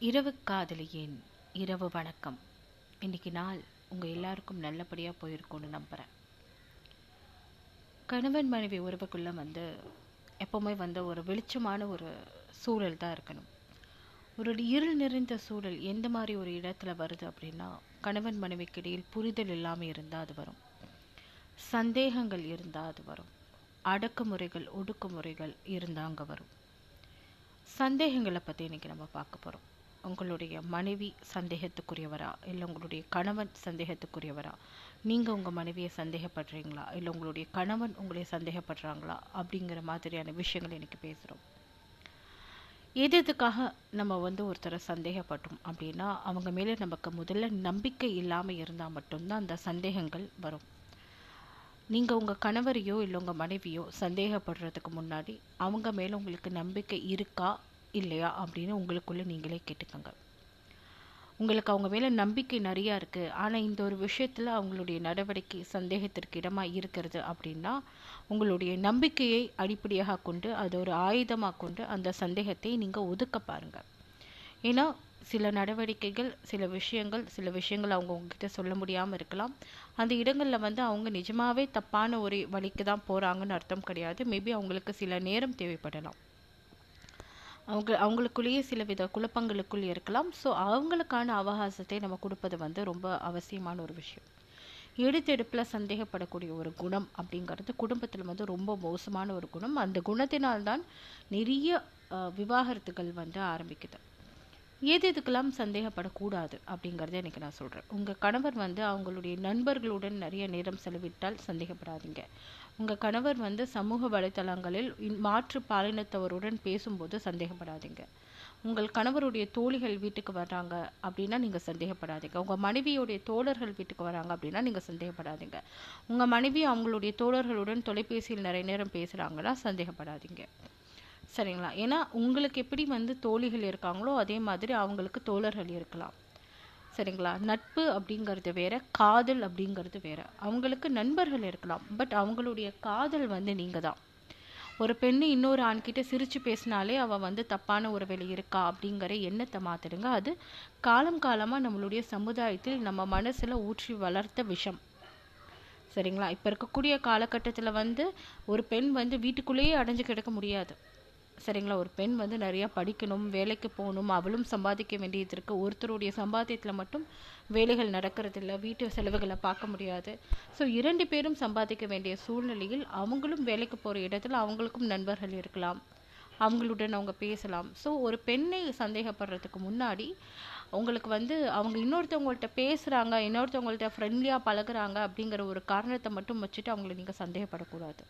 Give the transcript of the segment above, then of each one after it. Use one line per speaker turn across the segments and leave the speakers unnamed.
இரவு காதலியேன். இரவு வணக்கம். இன்னைக்கு நாள் உங்கள் எல்லாருக்கும் நல்லபடியாக போயிருக்கும்னு நம்புகிறேன் கணவன் மனைவி உறவுக்குள்ளே வந்து எப்போவுமே வந்து ஒரு வெளிச்சமான ஒரு சூழல் தான் இருக்கணும். ஒரு இருள் நிறைந்த சூழல் எந்த மாதிரி ஒரு இடத்துல வருது அப்படின்னா கணவன் மனைவிக்கு இடையில் புரிதல் இல்லாமல் இருந்தால் அது வரும். சந்தேகங்கள் இருந்தால் அது வரும். அடக்குமுறைகள் ஒடுக்குமுறைகள் இருந்தால் அங்கே வரும். சந்தேகங்களை பற்றி இன்றைக்கி நம்ம பார்க்க போகிறோம் உங்களுடைய மனைவி சந்தேகத்துக்குரியவரா? இல்லை உங்களுடைய கணவன் சந்தேகத்துக்குரியவரா? நீங்கள் உங்கள் மனைவியை சந்தேகப்படுறீங்களா? இல்லை உங்களுடைய கணவன் உங்களை சந்தேகப்படுறாங்களா? அப்படிங்கிற மாதிரியான விஷயங்கள் இன்றைக்கி பேசுகிறோம் எது எதுக்காக நம்ம வந்து ஒருத்தரை சந்தேகப்பட்டோம் அப்படின்னா அவங்க மேலே நமக்கு முதல்ல நம்பிக்கை இல்லாமல் இருந்தால் மட்டும்தான் அந்த சந்தேகங்கள் வரும். நீங்கள் உங்கள் கணவரையோ இல்லை உங்கள் மனைவியோ சந்தேகப்படுறதுக்கு முன்னாடி அவங்க மேலே உங்களுக்கு நம்பிக்கை இருக்கா? இல்லையா அப்படின்னு உங்களுக்குள்ளே நீங்களே கேட்டுக்கோங்க. உங்களுக்கு அவங்க மேலே நம்பிக்கை நிறையா இருக்குது ஆனால் இந்த ஒரு விஷயத்தில் அவங்களுடைய நடவடிக்கை சந்தேகத்திற்கு இடமாக இருக்கிறது அப்படின்னா உங்களுடைய நம்பிக்கையை அடிப்படையாக கொண்டு அது ஒரு ஆயுதமாக கொண்டு அந்த சந்தேகத்தை நீங்கள் ஒதுக்க பாருங்கள் ஏன்னா சில நடவடிக்கைகள் சில விஷயங்கள் சில விஷயங்கள் அவங்க உங்ககிட்ட சொல்ல முடியாமல் இருக்கலாம். அந்த இடங்களில் வந்து அவங்க நிஜமாகவே தப்பான ஒரு வழிக்கு தான் போகிறாங்கன்னு அர்த்தம் கிடையாது. மேபி அவங்களுக்கு சில நேரம் தேவைப்படலாம். அவங்க அவங்களுக்குள்ளேயே சில வித குழப்பங்களுக்குள் இருக்கலாம். ஸோ அவங்களுக்கான அவகாசத்தை நம்ம கொடுப்பது வந்து ரொம்ப அவசியமான ஒரு விஷயம். எடுத்தெடுப்பில் சந்தேகப்படக்கூடிய ஒரு குணம் அப்படிங்கிறது குடும்பத்தில் வந்து ரொம்ப மோசமான ஒரு குணம். அந்த குணத்தினால்தான் நிறைய விவாகரத்துகள் வந்து ஆரம்பிக்குது. எது எதுக்கெல்லாம் சந்தேகப்படக்கூடாது அப்படிங்கிறத எனக்கு நான் சொல்கிறேன் உங்கள் கணவர் வந்து அவங்களுடைய நண்பர்களுடன் நிறைய நேரம் செலவிட்டால் சந்தேகப்படாதீங்க. உங்கள் கணவர் வந்து சமூக வலைத்தளங்களில் மாற்று பாலினத்தவருடன் பேசும்போது சந்தேகப்படாதீங்க. உங்கள் கணவருடைய தோழிகள் வீட்டுக்கு வர்றாங்க அப்படின்னா நீங்கள் சந்தேகப்படாதீங்க. உங்கள் மனைவியுடைய தோழர்கள் வீட்டுக்கு வராங்க அப்படின்னா நீங்கள் சந்தேகப்படாதீங்க. உங்கள் மனைவி அவங்களுடைய தோழர்களுடன் தொலைபேசியில் நிறைய நேரம் பேசுகிறாங்கன்னா சந்தேகப்படாதீங்க. சரிங்களா? ஏன்னா உங்களுக்கு எப்படி வந்து தோழிகள் இருக்காங்களோ அதே மாதிரி அவங்களுக்கு தோழர்கள் இருக்கலாம். சரிங்களா? நட்பு அப்படிங்கிறது வேற காதல் அப்படிங்கிறது வேற. அவங்களுக்கு நண்பர்கள் இருக்கலாம் பட் அவங்களுடைய காதல் வந்து நீங்கள் தான் ஒரு பெண்ணு இன்னொரு ஆண்கிட்ட சிரித்து பேசினாலே அவள் வந்து தப்பான ஒரு இருக்கா அப்படிங்கிற எண்ணத்தை மாற்றிடுங்க அது காலம் காலமாக நம்மளுடைய சமுதாயத்தில் நம்ம மனசில் ஊற்றி வளர்த்த விஷம். சரிங்களா? இப்போ இருக்கக்கூடிய காலகட்டத்தில் வந்து ஒரு பெண் வந்து வீட்டுக்குள்ளேயே அடைஞ்சு கிடக்க முடியாது. சரிங்களா? ஒரு பெண் வந்து நிறையா படிக்கணும் வேலைக்கு போகணும் அவளும் சம்பாதிக்க வேண்டியது இருக்குது ஒருத்தருடைய சம்பாத்தியத்தில் மட்டும் வேலைகள் நடக்கிறதில்ல வீட்டு செலவுகளை பார்க்க முடியாது. ஸோ இரண்டு பேரும் சம்பாதிக்க வேண்டிய சூழ்நிலையில் அவங்களும் வேலைக்கு போகிற இடத்துல அவங்களுக்கும் நண்பர்கள் இருக்கலாம். அவங்களுடன் அவங்க பேசலாம். ஸோ ஒரு பெண்ணை சந்தேகப்படுறதுக்கு முன்னாடி உங்களுக்கு வந்து அவங்க இன்னொருத்தவங்கள்ட்ட பேசுகிறாங்க இன்னொருத்தவங்கள்ட்ட ஃப்ரெண்ட்லியாக பழகுறாங்க அப்படிங்கிற ஒரு காரணத்தை மட்டும் வச்சுட்டு அவங்கள நீங்கள் சந்தேகப்படக்கூடாது.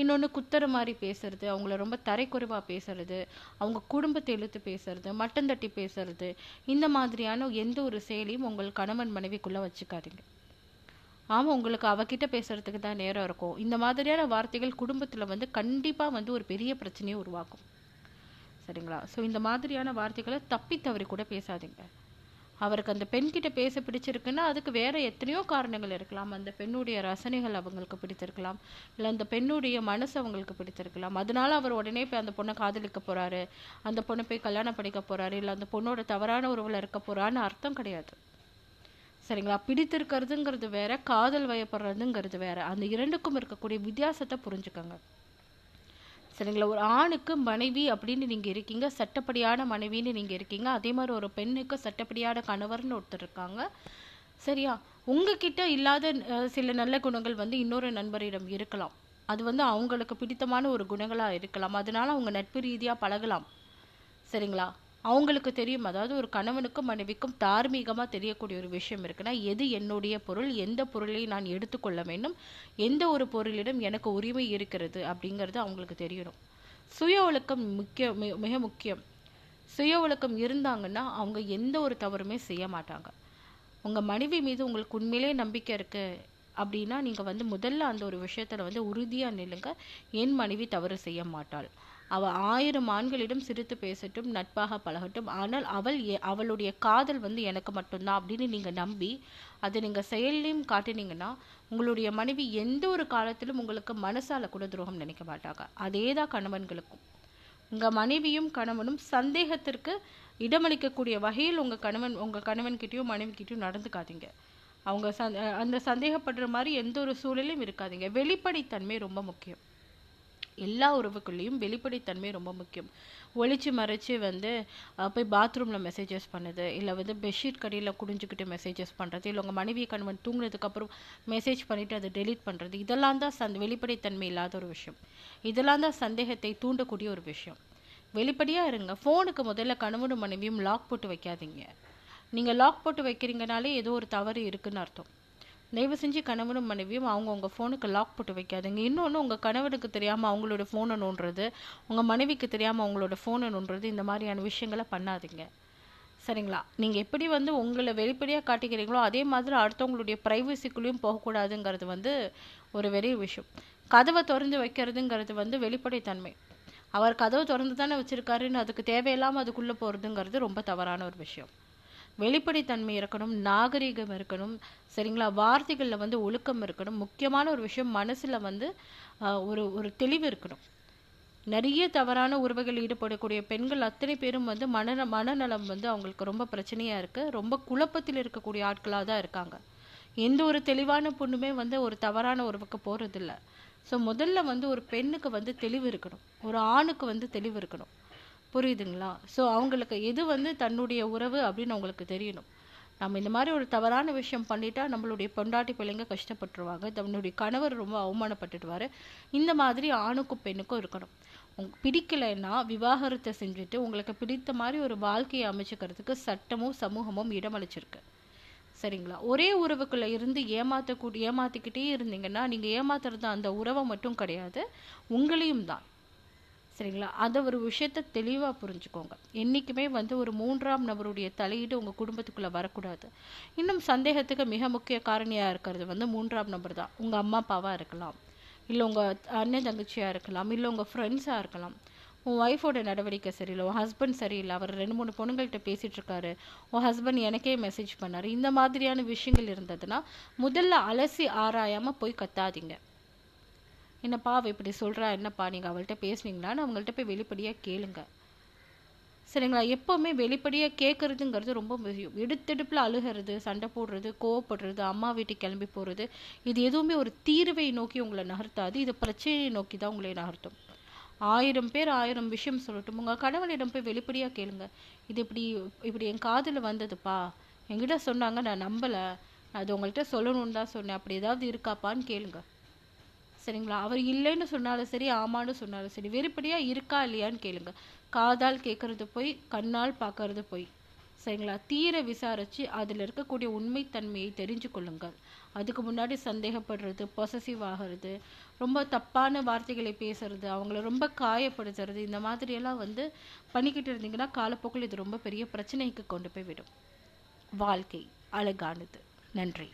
இன்னொன்று குத்துற மாதிரி பேசுறது அவங்கள ரொம்ப தரைக்குறைவாக பேசுறது அவங்க குடும்பத்தை இழுத்து பேசுறது மட்டம் தட்டி பேசுறது இந்த மாதிரியான எந்த ஒரு செயலையும் உங்கள் கணவன் மனைவிக்குள்ளே வச்சுக்காதீங்க. ஆமாம் உங்களுக்கு அவகிட்ட பேசுறதுக்கு தான் நேரம் இருக்கும். இந்த மாதிரியான வார்த்தைகள் குடும்பத்தில் வந்து கண்டிப்பாக வந்து ஒரு பெரிய பிரச்சனையை உருவாக்கும். சரிங்களா? ஸோ இந்த மாதிரியான வார்த்தைகளை தப்பி தவறி கூட பேசாதீங்க. அவருக்கு அந்த பெண்கிட்ட பேச பிடிச்சிருக்குன்னா அதுக்கு வேற எத்தனையோ காரணங்கள் இருக்கலாம். அந்த பெண்ணுடைய ரசனைகள் அவங்களுக்கு பிடித்திருக்கலாம் இல்லை அந்த பெண்ணுடைய மனசு அவங்களுக்கு பிடித்திருக்கலாம் அதனால அவர் உடனே போய் அந்த பொண்ணை காதலிக்க போறாரு. அந்த பொண்ணை போய் கல்யாணம் படிக்க போறாரு. இல்லை அந்த பொண்ணோட தவறான உறவில் இருக்க போறான்னு அர்த்தம் கிடையாது. சரிங்களா? பிடித்திருக்கிறதுங்கிறது வேற காதல் வயப்படுறதுங்கிறது வேற. அந்த இரண்டுக்கும் இருக்கக்கூடிய வித்தியாசத்தை புரிஞ்சுக்கோங்க. சரிங்களா? ஒரு ஆணுக்கு மனைவி அப்படின்னு நீங்கள் இருக்கீங்க சட்டப்படியான மனைவின்னு நீங்கள் இருக்கீங்க அதே மாதிரி ஒரு பெண்ணுக்கு சட்டப்படியான கணவர்னு ஒருத்தர் இருக்காங்க. சரியா? உங்ககிட்ட இல்லாத சில நல்ல குணங்கள் வந்து இன்னொரு நண்பரிடம் இருக்கலாம். அது வந்து அவங்களுக்கு பிடித்தமான ஒரு குணங்களாக இருக்கலாம். அதனால அவங்க நட்பு ரீதியாக பழகலாம். சரிங்களா? அவங்களுக்கு தெரியும். அதாவது ஒரு கணவனுக்கும் மனைவிக்கும் தார்மீகமாக தெரியக்கூடிய ஒரு விஷயம் இருக்குன்னா எது என்னுடைய பொருள் எந்த பொருளை நான் எடுத்துக்கொள்ள வேண்டும் எந்த ஒரு பொருளிடம் எனக்கு உரிமை இருக்கிறது அப்படிங்கிறது அவங்களுக்கு தெரியணும். சுய ஒழுக்கம் முக்கிய மிக முக்கியம். சுய ஒழுக்கம் இருந்தாங்கன்னா அவங்க எந்த ஒரு தவறுமே செய்ய மாட்டாங்க. உங்கள் மனைவி மீது உங்களுக்கு உண்மையிலே நம்பிக்கை இருக்குது அப்படின்னா நீங்கள் வந்து முதல்ல அந்த ஒரு விஷயத்தில் வந்து உறுதியாக நில்லுங்க. என் மனைவி தவறு செய்ய மாட்டாள். அவள் ஆயிரம் ஆண்களிடம் சிரித்து பேசட்டும் நட்பாக பழகட்டும். ஆனால் அவள் அவளுடைய காதல் வந்து எனக்கு மட்டும்தான் அப்படின்னு நீங்கள் நம்பி அதை நீங்கள் செயல்லையும் காட்டினீங்கன்னா உங்களுடைய மனைவி எந்த ஒரு காலத்திலும் உங்களுக்கு மனசால கூட துரோகம் நினைக்க மாட்டாங்க. அதே தான் கணவன்களுக்கும். உங்கள் மனைவியும் கணவனும் சந்தேகத்திற்கு இடமளிக்கக்கூடிய வகையில் உங்கள் கணவன் உங்கள் கணவன்கிட்டயும் மனைவிக்கிட்டயும் நடந்துக்காதீங்க. அவங்க சந் அந்த சந்தேகப்படுற மாதிரி எந்த ஒரு சூழலையும் இருக்காதீங்க. வெளிப்படைத்தன்மை ரொம்ப முக்கியம். எல்லா உறவுக்குள்ளேயும் வெளிப்படைத்தன்மை ரொம்ப முக்கியம். ஒழிச்சு மறைச்சு வந்து போய் பாத்ரூமில் மெசேஜஸ் பண்ணுது இல்லை வந்து பெட்ஷீட் கடையில் குடிஞ்சுக்கிட்டு மெசேஜஸ் பண்ணுறது இல்லை உங்கள் மனைவி கணவன் தூங்கினதுக்கப்புறம் மெசேஜ் பண்ணிவிட்டு அதை டெலீட் பண்ணுறது இதெல்லாம் தான் சந் வெளிப்படைத்தன்மை இல்லாத ஒரு விஷயம். இதெல்லாம் தான் சந்தேகத்தை தூண்டக்கூடிய ஒரு விஷயம். வெளிப்படையாக இருங்க. ஃபோனுக்கு முதல்ல கணவனும் மனைவியும் லாக் போட்டு வைக்காதீங்க. நீங்கள் லாக் போட்டு வைக்கிறீங்கனாலே ஏதோ ஒரு தவறு இருக்குன்னு அர்த்தம். தயவு செஞ்சு கணவனும் மனைவியும் அவங்க உங்கள் ஃபோனுக்கு லாக் போட்டு வைக்காதுங்க. இன்னொன்று உங்கள் கணவனுக்கு தெரியாமல் அவங்களோட ஃபோனை நோண்டுறது உங்கள் மனைவிக்கு தெரியாமல் அவங்களோட ஃபோனை நோண்டுறது இந்த மாதிரியான விஷயங்களை பண்ணாதீங்க. சரிங்களா? நீங்கள் எப்படி வந்து உங்களை வெளிப்படையாக காட்டிக்கிறீங்களோ அதே மாதிரி அடுத்தவங்களுடைய ப்ரைவசிக்குள்ளேயும் போகக்கூடாதுங்கிறது வந்து ஒரு பெரிய விஷயம். கதவை திறந்து வைக்கிறதுங்கிறது வந்து வெளிப்படைத்தன்மை. அவர் கதவை திறந்து தானே வச்சுருக்காருன்னு அதுக்கு தேவையில்லாமல் அதுக்குள்ளே போகிறதுங்கிறது ரொம்ப தவறான ஒரு விஷயம். வெளிப்படைத்தன்மை இருக்கணும் நாகரிகம் இருக்கணும் சரிங்களா? வார்த்தைகளில் வந்து ஒழுக்கம் இருக்கணும். முக்கியமான ஒரு விஷயம் மனசில் வந்து ஒரு ஒரு தெளிவு இருக்கணும். நிறைய தவறான உறவுகளில் ஈடுபடக்கூடிய பெண்கள் அத்தனை பேரும் வந்து மன மனநலம் வந்து அவங்களுக்கு ரொம்ப பிரச்சனையாக இருக்குது ரொம்ப குழப்பத்தில் இருக்கக்கூடிய ஆட்களாக தான் இருக்காங்க. எந்த ஒரு தெளிவான பொண்ணுமே வந்து ஒரு தவறான உறவுக்கு போகிறதில்ல ஸோ முதல்ல வந்து ஒரு பெண்ணுக்கு வந்து தெளிவு இருக்கணும். ஒரு ஆணுக்கு வந்து தெளிவு இருக்கணும். புரியுதுங்களா? ஸோ அவங்களுக்கு எது வந்து தன்னுடைய உறவு அப்படின்னு அவங்களுக்கு தெரியணும். நம்ம இந்த மாதிரி ஒரு தவறான விஷயம் பண்ணிட்டா நம்மளுடைய பொண்டாட்டி பிள்ளைங்க கஷ்டப்பட்டுருவாங்க. தன்னுடைய கணவர் ரொம்ப அவமானப்பட்டுடுவாரு. இந்த மாதிரி ஆணுக்கும் பெண்ணுக்கும் இருக்கணும். உங் பிடிக்கலைன்னா விவாகரத்தை செஞ்சுட்டு உங்களுக்கு பிடித்த மாதிரி ஒரு வாழ்க்கையை அமைச்சுக்கிறதுக்கு சட்டமும் சமூகமும் இடமளிச்சிருக்கு. சரிங்களா? ஒரே உறவுக்குள்ளே இருந்து ஏமாத்தக்கூடிய ஏமாற்றிக்கிட்டே இருந்தீங்கன்னா நீங்கள் ஏமாத்துறது அந்த உறவை மட்டும் கிடையாது. உங்களையும் தான். சரிங்களா? அந்த ஒரு விஷயத்த தெளிவாக புரிஞ்சுக்கோங்க. என்றைக்குமே வந்து ஒரு மூன்றாம் நபருடைய தலையீடு உங்கள் குடும்பத்துக்குள்ளே வரக்கூடாது. இன்னும் சந்தேகத்துக்கு மிக முக்கிய காரணியாக இருக்கிறது வந்து மூன்றாம் நபர் தான். உங்கள் அம்மா அப்பாவாக இருக்கலாம். இல்லை உங்கள் அண்ணன் தங்கச்சியாக இருக்கலாம். இல்லை உங்கள் ஃப்ரெண்ட்ஸாக இருக்கலாம். உன் ஒய்ஃபோட நடவடிக்கை சரியில்லை. உன் ஹஸ்பண்ட் சரியில்லை. அவர் ரெண்டு மூணு பொண்ணுங்கள்கிட்ட பேசிகிட்டு இருக்காரு. உன் ஹஸ்பண்ட் எனக்கே மெசேஜ் பண்ணார். இந்த மாதிரியான விஷயங்கள் இருந்ததுன்னா முதல்ல அலசி ஆராயாமல் போய் கத்தாதீங்க. என்னப்பா அவள் இப்படி சொல்கிறா என்னப்பா நீங்கள் அவள்கிட்ட பேசுனீங்களான்னு அவங்கள்ட்ட போய் வெளிப்படியாக கேளுங்க. சரிங்களா? எப்போவுமே வெளிப்படியாக கேட்குறதுங்கிறது ரொம்ப முக்கியம். எடுத்தெடுப்பில் அழுகிறது சண்டை போடுறது கோவப்படுறது அம்மா வீட்டுக்கு கிளம்பி போகிறது இது எதுவுமே ஒரு தீர்வை நோக்கி உங்களை நகர்த்தாது. இது பிரச்சனையை நோக்கி தான் உங்களை நகர்த்தும். ஆயிரம் பேர் ஆயிரம் விஷயம் சொல்லட்டும். உங்கள் கணவனிடம் போய் வெளிப்படியாக கேளுங்க. இது இப்படி இப்படி என் காதில் வந்ததுப்பா. என்கிட்ட சொன்னாங்க நான் நம்பலை. அது உங்கள்கிட்ட சொல்லணும்னு தான் சொன்னேன். அப்படி ஏதாவது இருக்காப்பான்னு கேளுங்க. சரிங்களா? அவர் இல்லைன்னு சொன்னாலும் சரி ஆமான்னு சொன்னாலும் சரி வெறுப்படியா இருக்கா இல்லையான்னு கேளுங்க. காதால் கேட்கறது போய் கண்ணால் பார்க்கறது போய். சரிங்களா? தீர விசாரிச்சு அதில் இருக்கக்கூடிய உண்மைத்தன்மையை தெரிஞ்சு கொள்ளுங்கள். அதுக்கு முன்னாடி சந்தேகப்படுறது பொசசிவ் ஆகிறது ரொம்ப தப்பான வார்த்தைகளை பேசுறது அவங்கள ரொம்ப காயப்படுத்துறது இந்த மாதிரியெல்லாம் வந்து பண்ணிக்கிட்டு இருந்தீங்கன்னா காலப்போக்கில் இது ரொம்ப பெரிய பிரச்சனைக்கு கொண்டு போய் விடும் வாழ்க்கை அழகானது. நன்றி.